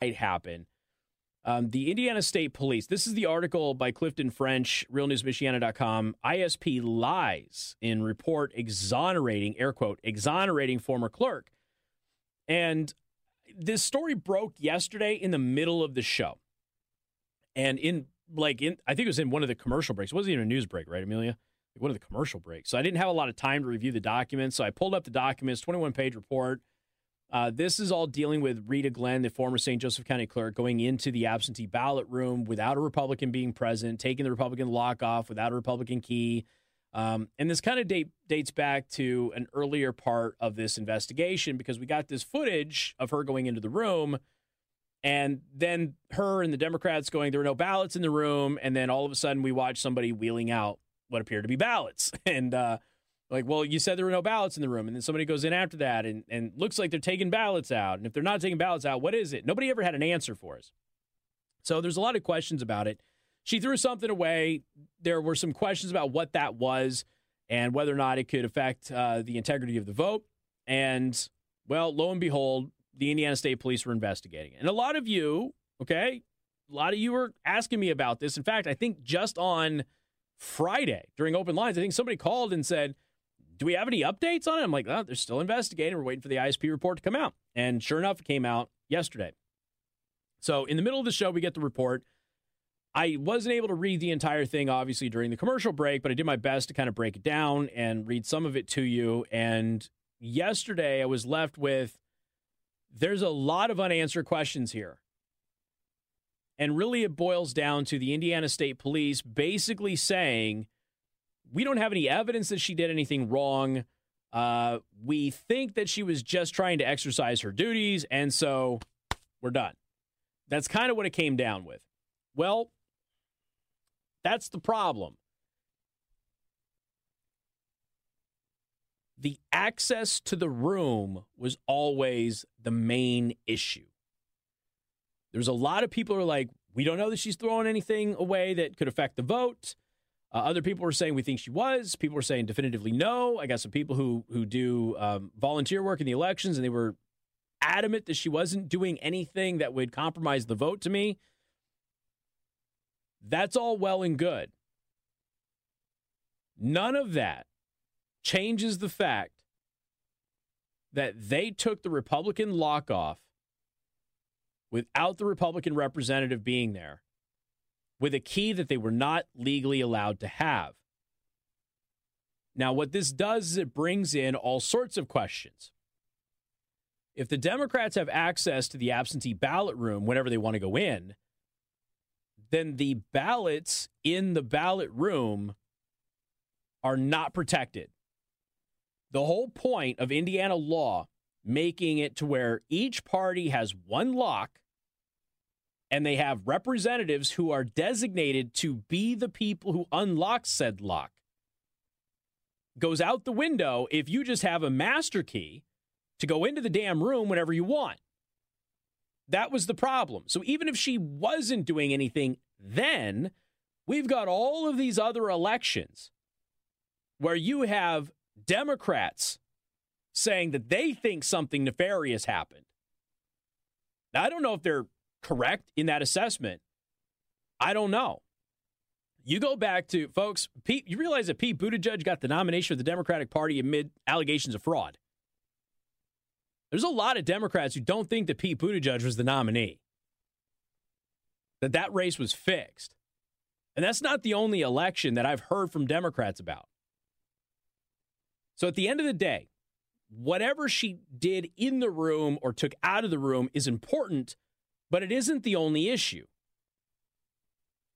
might happen. Um, the Indiana State Police, this is the article by Clifton French, realnewsmichiana.com. ISP lies in report exonerating, air quote, exonerating former clerk. And this story broke yesterday in the middle of the show. And in, like, in, I think it was in one of the commercial breaks. It wasn't even a news break, right, Amelia? Like one of the commercial breaks. So I didn't have a lot of time to review the documents. So I pulled up the documents, 21 page report uh, this is all dealing with Rita Glenn, the former St. Joseph County clerk, going into the absentee ballot room without a Republican being present, taking the Republican lock off without a Republican key. Um, and this kind of date, dates back to an earlier part of this investigation because we got this footage of her going into the room and then her and the Democrats going, there were no ballots in the room. And then all of a sudden we watch somebody wheeling out what appear to be ballots. And, uh, like, well, you said there were no ballots in the room, and then somebody goes in after that and, and looks like they're taking ballots out. And if they're not taking ballots out, what is it? Nobody ever had an answer for us. So there's a lot of questions about it. She threw something away. There were some questions about what that was and whether or not it could affect uh, the integrity of the vote. And, well, lo and behold, the Indiana State Police were investigating it. And a lot of you, okay, a lot of you were asking me about this. In fact, I think just on Friday during open lines, I think somebody called and said, do we have any updates on it? I'm like, oh, they're still investigating. We're waiting for the ISP report to come out. And sure enough, it came out yesterday. So in the middle of the show, we get the report. I wasn't able to read the entire thing, obviously, during the commercial break, but I did my best to kind of break it down and read some of it to you. And yesterday, I was left with there's a lot of unanswered questions here. And really, it boils down to the Indiana State Police basically saying, we don't have any evidence that she did anything wrong. Uh, we think that she was just trying to exercise her duties, and so we're done. That's kind of what it came down with. Well, that's the problem. The access to the room was always the main issue. There's a lot of people are like, we don't know that she's throwing anything away that could affect the vote. Uh, other people were saying we think she was. People were saying definitively no. I got some people who who do um, volunteer work in the elections, and they were adamant that she wasn't doing anything that would compromise the vote. To me, that's all well and good. None of that changes the fact that they took the Republican lock off without the Republican representative being there with a key that they were not legally allowed to have. Now, what this does is it brings in all sorts of questions. If the Democrats have access to the absentee ballot room whenever they want to go in, then the ballots in the ballot room are not protected. The whole point of Indiana law making it to where each party has one lock and they have representatives who are designated to be the people who unlock said lock goes out the window if you just have a master key to go into the damn room whenever you want. That was the problem. So even if she wasn't doing anything then, we've got all of these other elections where you have Democrats saying that they think something nefarious happened. Now, I don't know if they're correct in that assessment? I don't know. You go back to folks, Pete, you realize that Pete Buttigieg got the nomination of the Democratic Party amid allegations of fraud. There's a lot of Democrats who don't think that Pete Buttigieg was the nominee. That that race was fixed. And that's not the only election that I've heard from Democrats about. So at the end of the day, whatever she did in the room or took out of the room is important but it isn't the only issue.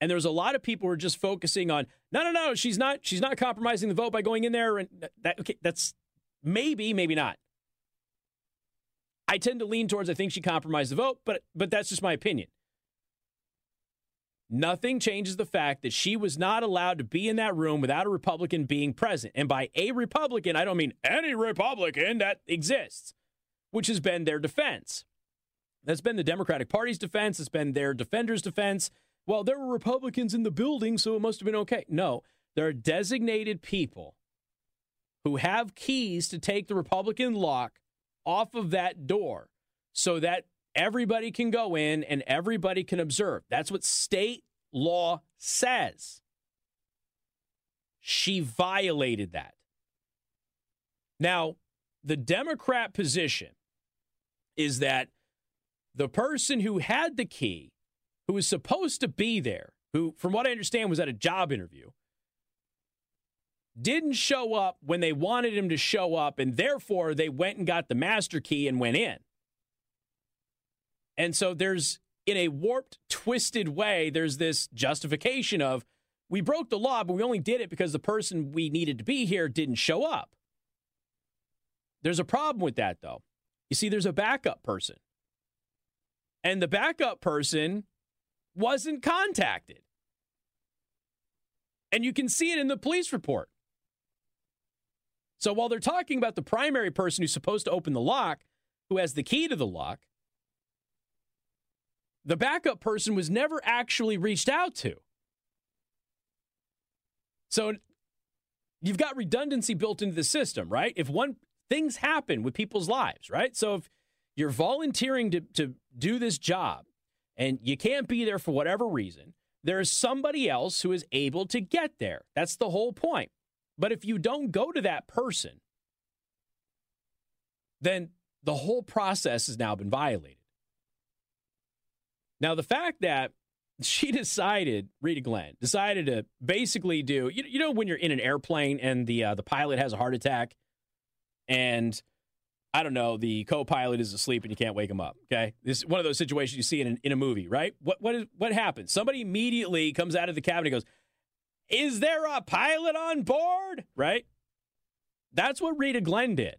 And there's a lot of people who are just focusing on no, no, no. She's not. She's not compromising the vote by going in there. And that okay, that's maybe, maybe not. I tend to lean towards I think she compromised the vote, but but that's just my opinion. Nothing changes the fact that she was not allowed to be in that room without a Republican being present. And by a Republican, I don't mean any Republican that exists, which has been their defense. That's been the Democratic Party's defense. It's been their defenders' defense. Well, there were Republicans in the building, so it must have been okay. No, there are designated people who have keys to take the Republican lock off of that door so that everybody can go in and everybody can observe. That's what state law says. She violated that. Now, the Democrat position is that the person who had the key, who was supposed to be there, who, from what I understand, was at a job interview, didn't show up when they wanted him to show up, and therefore they went and got the master key and went in. And so there's, in a warped, twisted way, there's this justification of we broke the law, but we only did it because the person we needed to be here didn't show up. There's a problem with that, though. You see, there's a backup person. And the backup person wasn't contacted. And you can see it in the police report. So while they're talking about the primary person who's supposed to open the lock, who has the key to the lock, the backup person was never actually reached out to. So you've got redundancy built into the system, right? If one things happen with people's lives, right? So if you're volunteering to, to do this job and you can't be there for whatever reason, there is somebody else who is able to get there. That's the whole point. But if you don't go to that person, then the whole process has now been violated. Now, the fact that she decided, Rita Glenn, decided to basically do, you, you know, when you're in an airplane and the uh, the pilot has a heart attack and I don't know, the co-pilot is asleep and you can't wake him up. Okay, this is one of those situations you see in, in a movie, right? What what is what happens? Somebody immediately comes out of the cabin and goes, "Is there a pilot on board?" Right? That's what Rita Glenn did.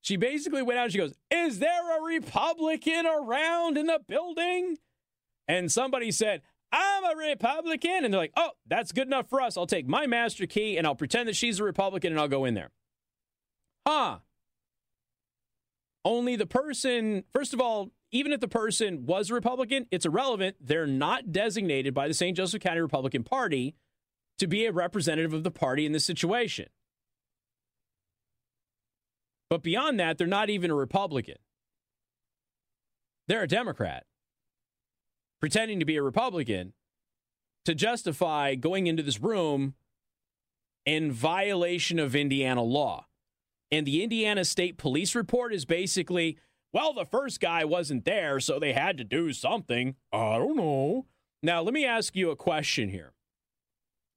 She basically went out and she goes, "Is there a Republican around in the building?" And somebody said, I'm a Republican. And they're like, oh, that's good enough for us. I'll take my master key and I'll pretend that she's a Republican and I'll go in there. Huh. Only the person, first of all, even if the person was a Republican, it's irrelevant. They're not designated by the St. Joseph County Republican Party to be a representative of the party in this situation. But beyond that, they're not even a Republican. They're a Democrat pretending to be a Republican to justify going into this room in violation of Indiana law. And the Indiana State Police report is basically, well, the first guy wasn't there, so they had to do something. I don't know. Now, let me ask you a question here.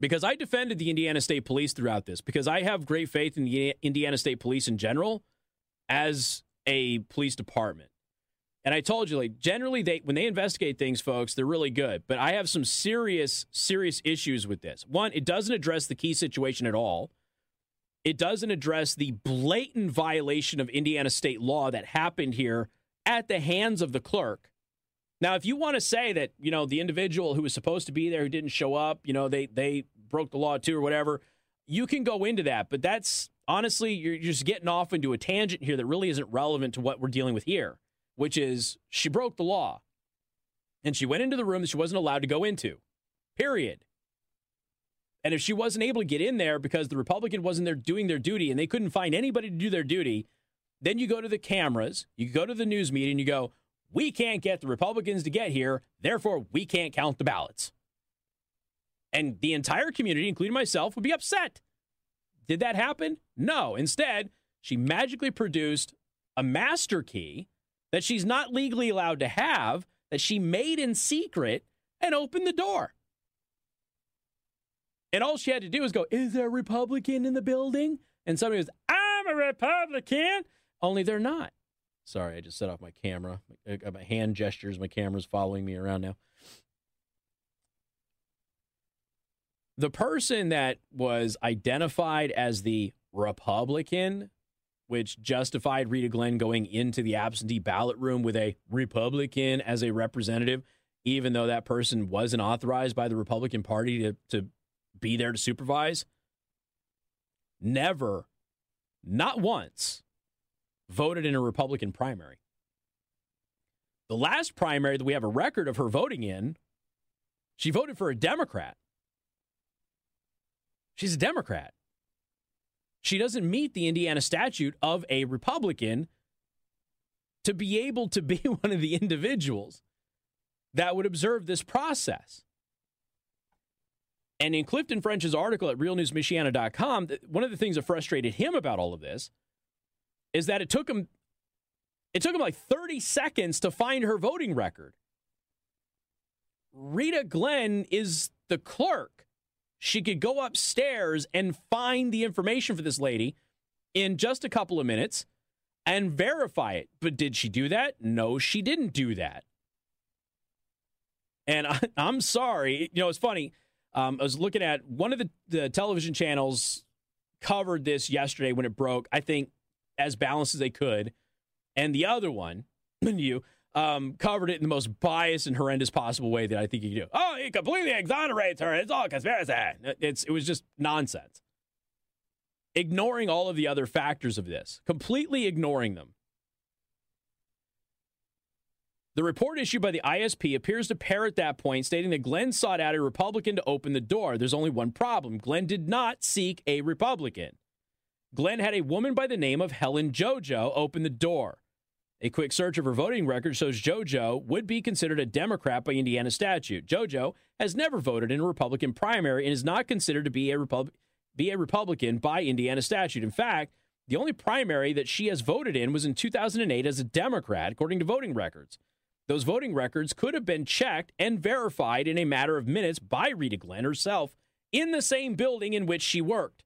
Because I defended the Indiana State Police throughout this, because I have great faith in the Indiana State Police in general as a police department. And I told you, like, generally, they when they investigate things, folks, they're really good. But I have some serious, serious issues with this. One, it doesn't address the key situation at all it doesn't address the blatant violation of Indiana state law that happened here at the hands of the clerk. Now, if you want to say that, you know, the individual who was supposed to be there who didn't show up, you know, they they broke the law too or whatever, you can go into that, but that's honestly you're just getting off into a tangent here that really isn't relevant to what we're dealing with here, which is she broke the law. And she went into the room that she wasn't allowed to go into. Period. And if she wasn't able to get in there because the Republican wasn't there doing their duty and they couldn't find anybody to do their duty, then you go to the cameras, you go to the news media, and you go, we can't get the Republicans to get here, therefore we can't count the ballots. And the entire community, including myself, would be upset. Did that happen? No. Instead, she magically produced a master key that she's not legally allowed to have, that she made in secret, and opened the door. And all she had to do was go, Is there a Republican in the building? And somebody goes, I'm a Republican. Only they're not. Sorry, I just set off my camera. My hand gestures, my camera's following me around now. The person that was identified as the Republican, which justified Rita Glenn going into the absentee ballot room with a Republican as a representative, even though that person wasn't authorized by the Republican Party to, to be there to supervise, never, not once, voted in a Republican primary. The last primary that we have a record of her voting in, she voted for a Democrat. She's a Democrat. She doesn't meet the Indiana statute of a Republican to be able to be one of the individuals that would observe this process. And in Clifton French's article at realnewsmichiana.com, one of the things that frustrated him about all of this is that it took him it took him like 30 seconds to find her voting record. Rita Glenn is the clerk. She could go upstairs and find the information for this lady in just a couple of minutes and verify it. But did she do that? No, she didn't do that. And I, am sorry. You know, it's funny. Um, I was looking at one of the, the television channels covered this yesterday when it broke, I think as balanced as they could. And the other one, you, um, covered it in the most biased and horrendous possible way that I think you can do. Oh, he completely exonerates her. It's all conspiracy. It's, it was just nonsense. Ignoring all of the other factors of this, completely ignoring them. The report issued by the ISP appears to parrot that point, stating that Glenn sought out a Republican to open the door. There's only one problem Glenn did not seek a Republican. Glenn had a woman by the name of Helen JoJo open the door. A quick search of her voting record shows JoJo would be considered a Democrat by Indiana statute. JoJo has never voted in a Republican primary and is not considered to be a, Repub- be a Republican by Indiana statute. In fact, the only primary that she has voted in was in 2008 as a Democrat, according to voting records. Those voting records could have been checked and verified in a matter of minutes by Rita Glenn herself in the same building in which she worked.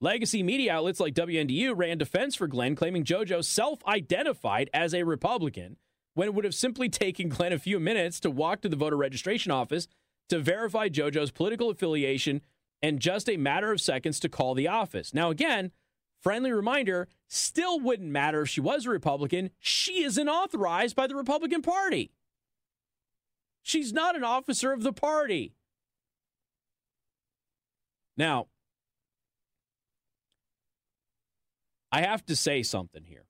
Legacy media outlets like WNDU ran defense for Glenn, claiming JoJo self identified as a Republican when it would have simply taken Glenn a few minutes to walk to the voter registration office to verify JoJo's political affiliation and just a matter of seconds to call the office. Now, again, Friendly reminder still wouldn't matter if she was a Republican. She isn't authorized by the Republican Party. She's not an officer of the party. Now, I have to say something here.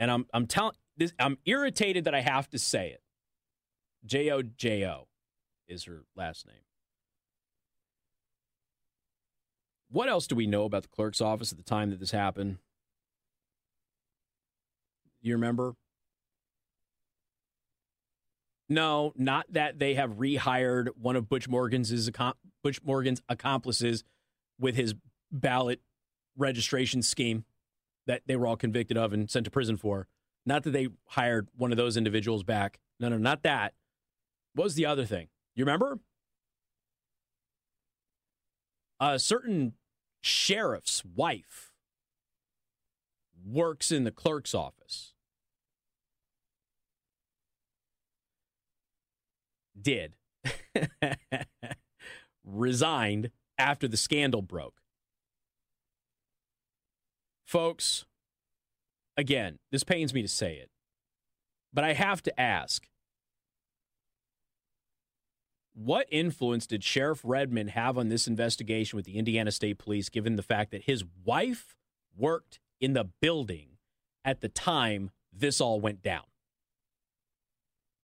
And I'm I'm telling this I'm irritated that I have to say it. J O J O is her last name. What else do we know about the clerk's office at the time that this happened? You remember? No, not that they have rehired one of Butch Morgan's Butch Morgan's accomplices with his ballot registration scheme that they were all convicted of and sent to prison for. Not that they hired one of those individuals back. No, no, not that. What was the other thing? You remember? A certain sheriff's wife works in the clerk's office. Did. Resigned after the scandal broke. Folks, again, this pains me to say it, but I have to ask what influence did Sheriff Redman have on this investigation with the Indiana State Police, given the fact that his wife worked in the building at the time this all went down?